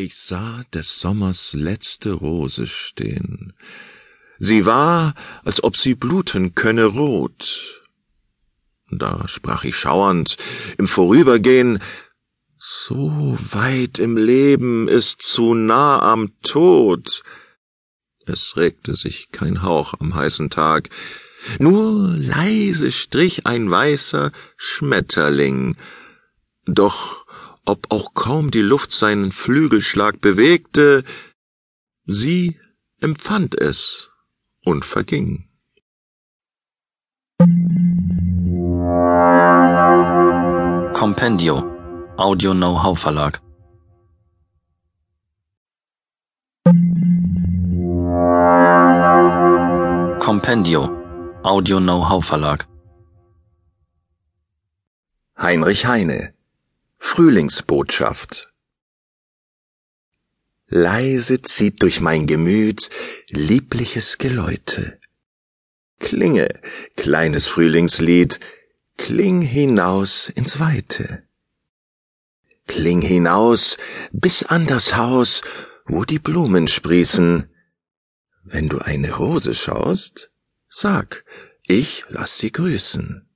Ich sah des Sommers letzte Rose stehn. Sie war, als ob sie bluten könne, rot. Da sprach ich schauernd im Vorübergehn, so weit im Leben ist zu nah am Tod. Es regte sich kein Hauch am heißen Tag, nur leise strich ein weißer Schmetterling. Doch ob auch kaum die Luft seinen Flügelschlag bewegte, sie empfand es und verging. Kompendio Audio Know-how Verlag. Kompendio Audio Know-how Verlag. Heinrich Heine Frühlingsbotschaft Leise zieht durch mein Gemüt liebliches Geläute. Klinge, kleines Frühlingslied, kling hinaus ins Weite. Kling hinaus bis an das Haus, wo die Blumen sprießen. Wenn du eine Rose schaust, sag, ich lass sie grüßen.